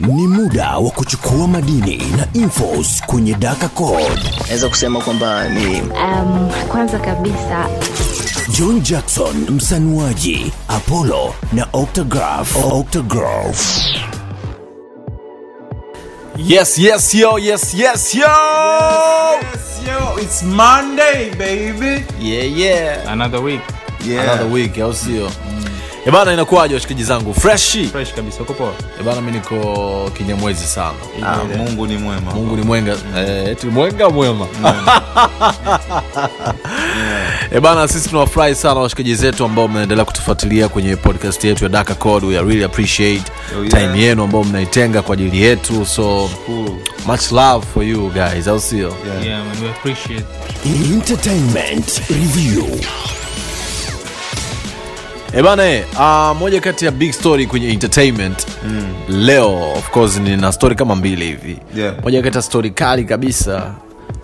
Ni muda wa kuchukua madini na infos kwenye Daka Code. naweza kusema kwamba ni Um, kwanza kabisa John Jackson msanuaji, Apollo na Octograph. Octograph. Yes, yes, yo, yes, yes, yo! Yes, yo, it's Monday, baby. Yeah, yeah. another week Yeah. Another week, au sio? Eh bana, inakuwaje washikaji zangu? Freshi. fresh kabisa uko poa Eh mimi niko kinyamwezi sana. Ah, Mungu ni mwema. Mungu ni mwenga, eh, eti mwenga mwema. Eh bana, sisi tunawafurahi sana washikaji zetu ambao mnaendelea kutufuatilia kwenye podcast yetu ya Daka Code. We really appreciate Oh, yeah. time yenu ambao mnaitenga kwa ajili yetu. So Cool. much love for you guys, au sio? Yeah. yeah man we appreciate Entertainment Review. E bana eh, uh, moja kati ya big story kwenye entertainment mm. leo of course nina story kama mbili hivi Yeah. moja kati ya story kali kabisa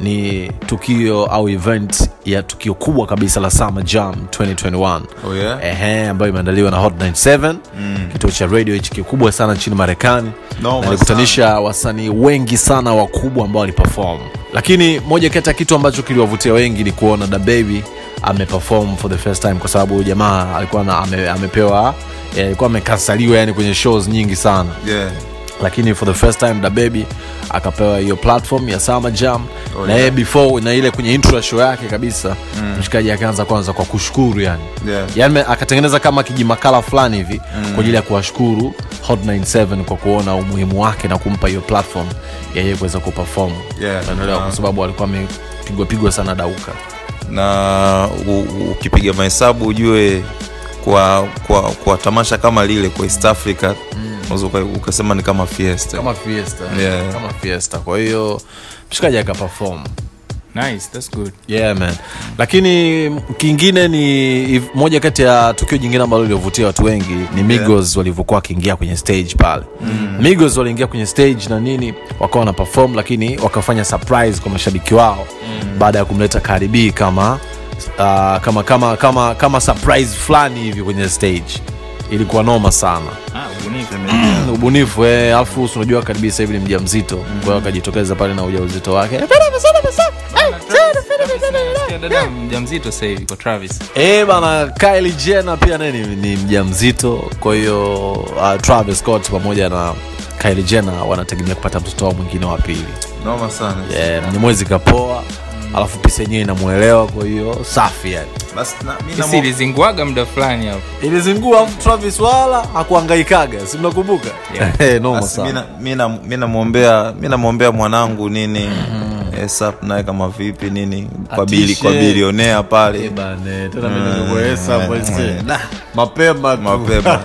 ni tukio au event ya tukio kubwa kabisa la Summer Jam 2021 Oh, yeah? Ehe, ambayo imeandaliwa na Hot 97 mm. kituo cha radio hichi kikubwa sana nchini Marekani no, nalikutanisha wasanii wengi sana wakubwa ambao walipefom lakini moja kati ya kitu ambacho kiliwavutia wengi ni kuona da baby ameperform for the first time kwa sababu jamaa alikuwa na, ame, amepewa eh, alikuwa amekasaliwa yani kwenye shows nyingi sana Yeah. lakini for the first time da baby akapewa hiyo platform ya Summer Jam Oh, na yeye yeah. before na ile kwenye intro ya show yake kabisa mm. mshikaji akaanza kwanza kwa kushukuru yani Yeah. yani akatengeneza kama kijimakala fulani hivi mm. kwa ajili ya kuwashukuru Hot 97 kwa kuona umuhimu wake na kumpa hiyo platform ya yeye kuweza kuperform Yeah. Kwa sababu alikuwa amepigwa pigwa sana dauka na ukipiga mahesabu ujue kwa, kwa, kwa tamasha kama lile kwa east africa unaweza uka- ukasema ni kama fiesta. Kama fiesta. Yeah. kama fiesta. Kwa hiyo mshikaji akaperform nice that's good. Yeah man. Lakini kingine ni moja kati ya tukio jingine ambalo liliovutia watu wengi ni migos walivyokuwa wakiingia kwenye stage pale. Mm. migos waliingia kwenye stage na nini wakawa wana perform lakini wakafanya surprise kwa mashabiki wao mm. baada ya kumleta Karibi kama uh, kama kama kama kama surprise fulani hivi kwenye stage. Ilikuwa noma sana. Ah ubunifu eh, alafu si unajua kabisa hivi ni mja mzito kwa hiyo akajitokeza pale na ujauzito wake mjamzito sasa hivi kwa Travis Eh bana Kylie Jenner pia naye ni, ni mjamzito kwa hiyo uh, Travis Scott pamoja na Kylie Jenner wanategemea kupata mtoto wao mwingine wa pili noma sana yeah, ni mwezi kapoa alafu pisa yenyewe inamwelewa kwa hiyo safi yani. Basi ilizinguaga muda fulani hapo. Ilizingua alafu Travis wala hakuangaikaga si mnakumbuka? Yeah. noma mi sana. mi namwombea mi namwombea mwanangu nini esap naye kama vipi nini kwa bili kwa bilionea pale. Tena Mm, mapema mapema.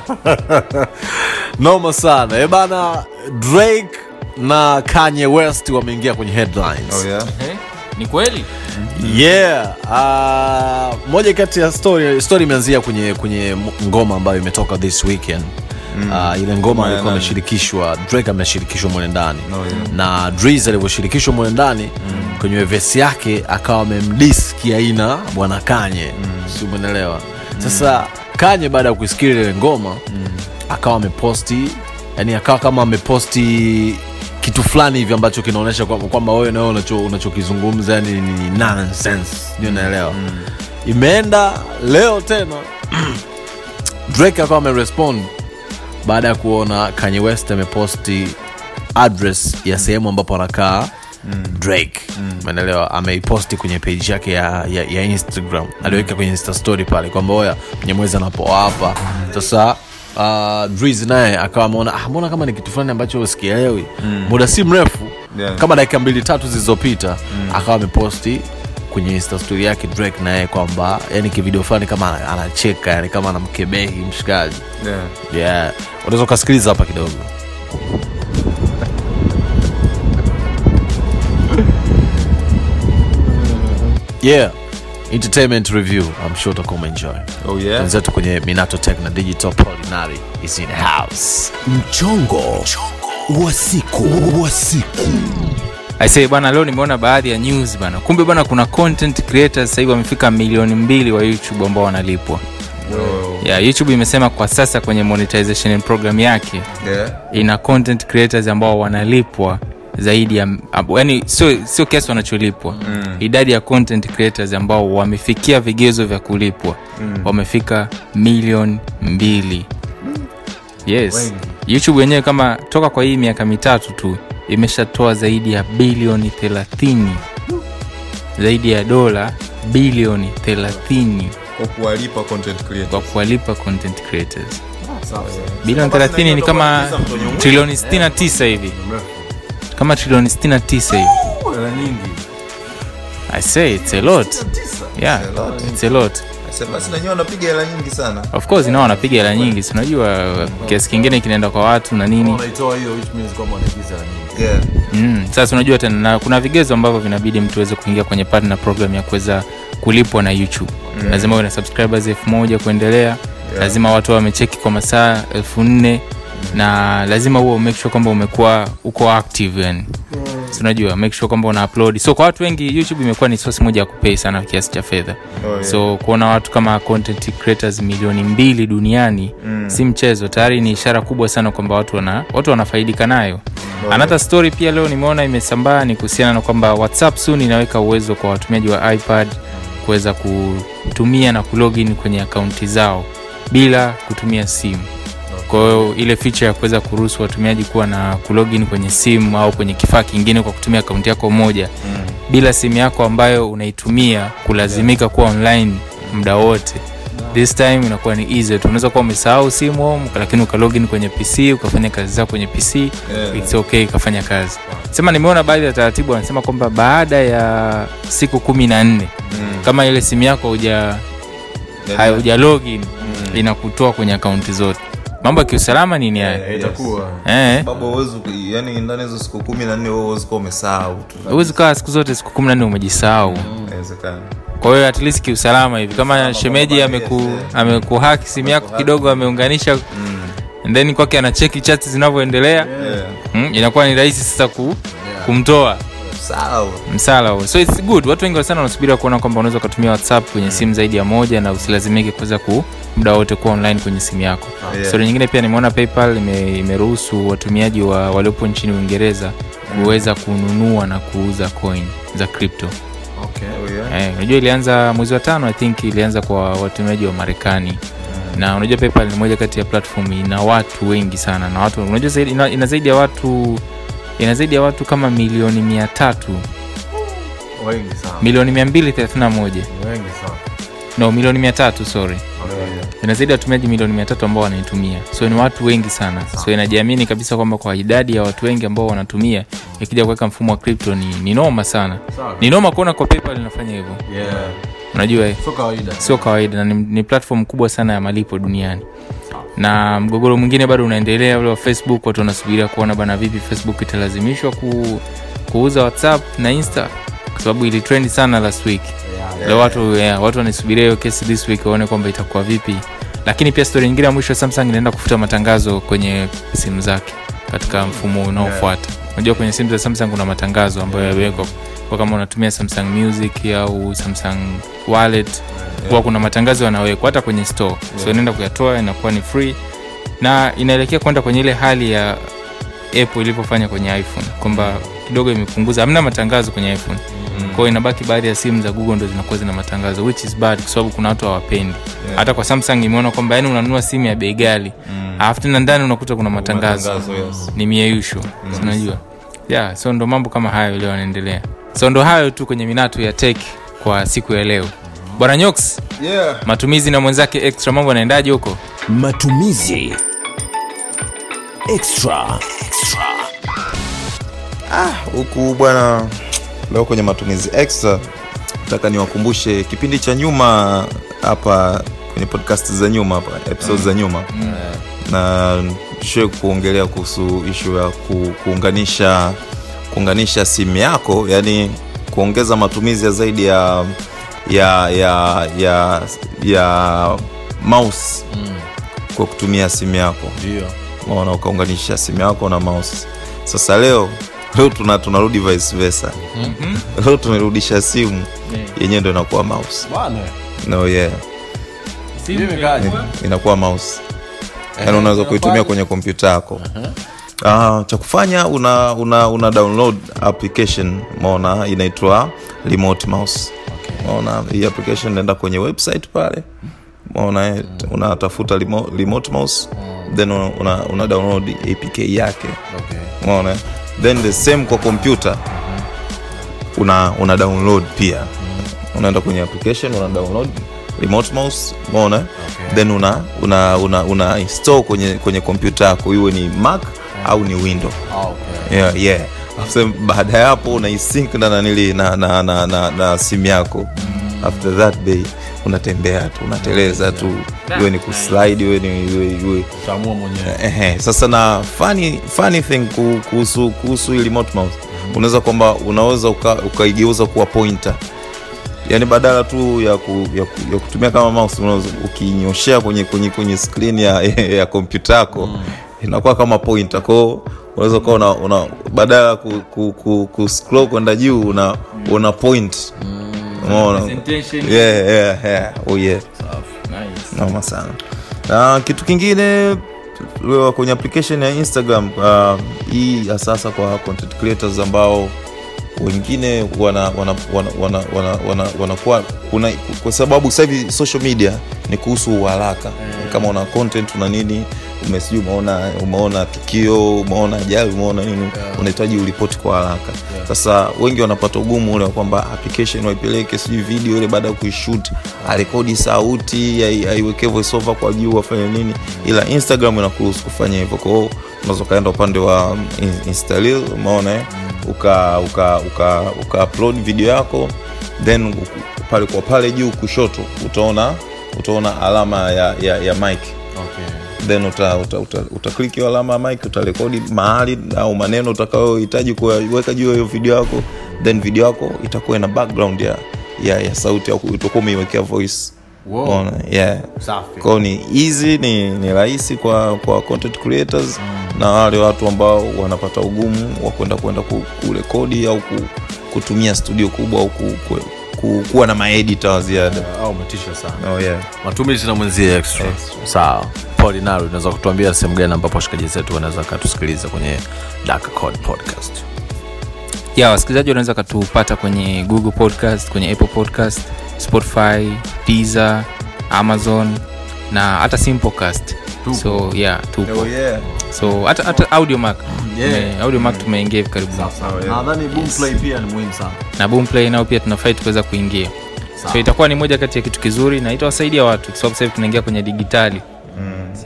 Noma sana. Ebana Drake na Kanye West wameingia kwenye headlines. Oh, yeah? eh? Ni kweli yeah uh, moja kati ya story story imeanzia kwenye kwenye ngoma ambayo imetoka this weekend Mm. Uh, ile ngoma alikuwa ameshirikishwa drake ameshirikishwa mwene ndani no, yeah. na Drizz alivyoshirikishwa mwene ndani mm. kwenye vesi yake akawa amemdis kiaina bwana kanye mm. si umeelewa sasa kanye baada ya kuisikia ile ngoma mm. akawa ameposti yani akawa kama ameposti kitu fulani hivi ambacho kinaonyesha kwamba wewe unacho- unachokizungumza yani ni nonsense. Ndio naelewa. Imeenda leo tena drake akawa amerespond baada ya kuona kanye west ameposti address ya sehemu ambapo anakaa drake. Umeelewa? Ameiposti kwenye page yake ya, ya, ya instagram. Aliweka kwenye insta story pale kwamba oya mnyamwezi anapoa hapa. Sasa uh, naye akawa ameona ah, mbona kama ni kitu fulani ambacho sikielewi? Muda si mrefu Yeah. kama dakika mbili tatu zilizopita akawa ameposti kwenye insta story yake drake naye kwamba yani kivideo fulani kama ana- anacheka yani kama anamkebehi mshikaji. Yeah. yeah. Unaweza ukasikiliza hapa kidogo. Yeah entertainment review i'm sure utakuwa umeenjoy Oh, yeah? wenzetu kwenye minato tech na digital polinary is in house Mchongo wa siku wa siku. aisee bwana leo nimeona baadhi ya news bana kumbe bana kuna content creators sasa hivi wamefika milioni mbili wa youtube ambao wanalipwa yeah, youtube imesema kwa sasa kwenye monetization program yake yeah. ina content creators ambao wanalipwa zaidi ya yani sio sio kiasi wanacholipwa. Mm. idadi ya content creators ambao wamefikia vigezo vya kulipwa mm. wamefika milioni mbili. Yes. Youtube wenyewe kama toka kwa hii miaka mitatu tu imeshatoa zaidi ya bilioni 30 zaidi ya dola bilioni 30 kwa kuwalipa content creators. kwa kuwalipa content creators. Bilioni Basi 30 ni kama trilioni 69 hivi kama trilioni 69 hivi i say it's a lot yeah It's a lot. it's a lot Sasa basi nanyewe wanapiga hela nyingi sana of course nao wanapiga hela nyingi si unajua kiasi kingine kinaenda kwa watu na nini Wanaitoa hiyo which means kwamba wanaigiza nyingi. yeah. mm. sasa unajua tena na kuna vigezo ambavyo vinabidi mtu aweze kuingia kwenye partner program ya kuweza kulipwa na youtube mm. lazima uwe na subscribers elfu moja kuendelea yeah. lazima watu wamecheki kwa masaa elfu nne na lazima huo make sure kwamba umekuwa uko active yani. Mm. unajua make sure kwamba una upload. So kwa watu wengi youtube imekuwa ni source moja ya kupei sana kiasi cha fedha. Oh, yeah. so kuona watu kama content creators milioni mbili duniani mm. si mchezo. Tayari ni ishara kubwa sana kwamba watu wana, watu wanafaidika nayo. Oh, another story pia leo nimeona imesambaa ni kuhusiana na kwamba whatsapp soon inaweka uwezo kwa watumiaji wa ipad kuweza kutumia na kulogin kwenye akaunti zao bila kutumia simu kwa hiyo ile feature ya kuweza kuruhusu watumiaji kuwa na kulogin kwenye simu au kwenye kifaa kingine kwa kutumia akaunti yako moja mm. bila simu yako ambayo unaitumia kulazimika kuwa online muda wote this time inakuwa ni easy tu unaweza kuwa umesahau simu home lakini ukalogin kwenye pc ukafanya kazi zako kwenye pc yeah. it's okay ikafanya kazi sema nimeona baadhi ya taratibu wanasema kwamba baada ya siku kumi na nne mm. kama ile simu yako huja hauja login mm. inakutoa kwenye akaunti zote mambo ya kiusalama nini Itakuwa. eh. Yani ndani hizo siku kumi na nne wewe kuwa umesahau huwezi kaa siku zote siku kumi na nne umejisahau. Inawezekana kwa hiyo at least kiusalama hivi. Kama shemeji ameku, amekuhaki simu yako kidogo ameunganisha and then kwake anacheki chati zinavyoendelea. Yeah. mm, inakuwa ni rahisi sasa ku, kumtoa sawa msala huo so its good. Watu wengi sana wanasubiria kuona kwamba unaweza ukatumia whatsapp kwenye simu zaidi ya moja na usilazimike kuweza ku muda wote kuwa online kwenye simu yako. Yeah. stori nyingine pia nimeona paypal ime- watumiaji wa waliopo nchini uingereza kuweza kununua na kuuza coin za crypto. Okay. Oh, yeah. Eh, unajua ilianza mwezi wa tano i think ilianza kwa watumiaji wa marekani. Na unajua paypal ni moja kati ya platform ina watu wengi sana na watu unajua zaidi, ina, ina zaidi ya watu ina zaidi ya watu kama milioni mia tatu. Wengi sana. milioni mia mbili thelathini na moja. Wengi sana. no milioni mia tatu sorry. Ina zaidi ya watumiaji milioni mia tatu ambao wanaitumia. So ni watu wengi sana. So inajiamini kabisa kwamba kwa idadi ya watu wengi ambao wanatumia ikija kuweka mfumo wa crypto ni, ni noma sana. Ni noma kuona kwa paypal inafanya hivyo. Yeah. unajua eh? Sio kawaida. sio kawaida na ni, ni platform kubwa sana ya malipo duniani na mgogoro mwingine bado unaendelea ule wa facebook watu wanasubiria kuona bana vipi facebook italazimishwa ku, kuuza whatsapp na insta kwa sababu ili trend sana last week. Leo watu yeah, watu wanasubiria hiyo kesi this week waone kwamba itakuwa vipi. Lakini pia stori nyingine ya mwisho samsung inaenda kufuta matangazo kwenye simu zake katika mfumo unaofuata. Unajua kwenye simu za samsung kuna matangazo ambayo yamewekwa kwa kama unatumia samsung music au samsung wallet huwa kuna matangazo yanawekwa hata kwenye store. So inaenda kuyatoa inakuwa ni free. Na inaelekea kwenda kwenye ile hali ya apple ilivyofanya kwenye iphone kwamba kidogo imepunguza. Hamna matangazo kwenye iphone. mm. Kwao inabaki baadhi ya simu za google ndo zinakuwa zina matangazo which is bad kwa sababu kuna watu hawapendi. Yeah. hata kwa samsung imeona kwamba yani unanunua simu ya bei gali alafu tena ndani unakuta kuna matangazo. Matangazo, yes. ni mieyusho mm. unajua? Yeah, so ndo mambo kama hayo leo yanaendelea. So ndo hayo tu kwenye minato ya tek kwa siku ya leo. Bwana nyox Yeah. matumizi na mwenzake extra mambo anaendaje huko? Matumizi. Extra. Huku bwana leo kwenye matumizi extra nataka niwakumbushe kipindi cha nyuma hapa kwenye podcast za nyuma hapa episode za nyuma. Na shue kuongelea kuhusu ishu ya ku, kuunganisha kuunganisha simu yako yani kuongeza matumizi ya zaidi ya ya ya ya, ya mouse kwa kutumia simu yako. Maona ukaunganisha simu yako na mouse. Sasa leo leo tuna tunarudi vice versa. Leo tumerudisha simu. Yenyewe ndo inakuwa mouse. Bwana. no yeah. Inakuwa? Mouse. Yani unaweza kuitumia kwenye kompyuta yako. Ah, cha kufanya una, una, una download application maona inaitwa remote mouse. Maona hii application naenda kwenye website pale. Maona mm. unatafuta remote, remote mouse then una, una, download apk yake. Maona then the same kwa kompyuta una, una download pia. Unaenda kwenye application una download remote mouse umeona? Okay. then una una una, una install kwenye kwenye kompyuta yako iwe ni mac au ni window yeah, yeah. Baada ya hapo unaisync na na, na, na, na, na simu yako after that day unatembea tu unateleza tu. Iwe ni kuslide iwe ni iwe, iwe. sasa na funny, funny thing ku- kuhusu kuhusu hii remote mouse. Unaweza kwamba unaweza uka- ukaigeuza kuwa pointer. Yaani badala tu ya, ku, ya, ku, ya kutumia kama mouse ukinyoshea kwenye kwenye kwenye skrin ya ya kompyuta yako inakuwa kama pointer. Kwao unaweza ukawa una, una badala ya ku, ku, ku, ku kwenda juu una, una point umeona? Yeah, yeah, yeah. Oh, yeah noma sana. Na kitu kingine kwenye application ya instagram uh, hii sasa kwa content creators ambao wengine wana wana wana wana wana, wana, wanakuwa kuna kwa sababu sasa hivi social media ni kuhusu uharaka. Kama una content una nini umesijui umeona umeona tukio umeona ajali umeona nini unahitaji uripoti kwa haraka sasa wengi wanapata ugumu ule wa kwamba application waipeleke sijui video ile baada ya kuishoot arekodi sauti ai- aiweke voice kwa juu afanye nini. Ila instagram inakuruhusu kufanya hivyo. Kwao unaweza ukaenda upande wa um, in- instalil umeona eh? uka uka uka, uka video yako then pale kwa pale juu kushoto utaona utaona alama ya, ya, ya mic then uta, uta, uta, hiyo alama ya mic utarekodi mahali au maneno utakayohitaji kuweka juu ya hiyo video yako then video yako itakuwa ina background ya, ya, ya sauti au utakuwa umeiwekea voice. Wow. Unaona? yeah. Kwao ni easy ni, ni rahisi kwa kwa content creators na wale watu ambao wanapata ugumu wa kwenda kwenda kurekodi au ku, kutumia studio kubwa au ku, ku, ku, kuwa na maedita wa ziada. Uh, oh, yeah. matumizi na mwenzie extra. Sawa polinari unaweza kutuambia sehemu gani ambapo washikaji zetu wanaweza wakatusikiliza kwenye Dark Code podcast? Ya wasikilizaji wanaweza katupata kwenye google podcast kwenye apple podcast spotify Deezer, amazon na hata simplecast. So yeah tupo. Yeah. so hata hata audiomac Yeah. Tume- audiomac tumeingia hivi karibuni. Nadhani boomplay pia ni muhimu sana. Na boomplay nao pia tunafai kuweza kuingia. So itakuwa ni moja kati ya kitu kizuri na itawasaidia watu. Kwa sababu sasa hivi tunaingia kwenye digitali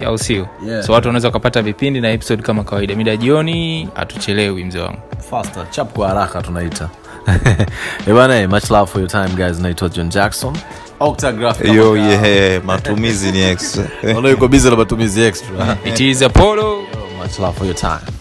Au sio? Yeah. so watu wanaweza wakapata vipindi na episode kama kawaida. Mida jioni hatuchelewi mzee wangu. Faster chap kwa haraka tunaita. Ebana much love for your time guys. Naitwa john jackson. Octagraph yo yeah, matumizi ni extra. Yuko busy na matumizi extra. It is apollo. Much love for your time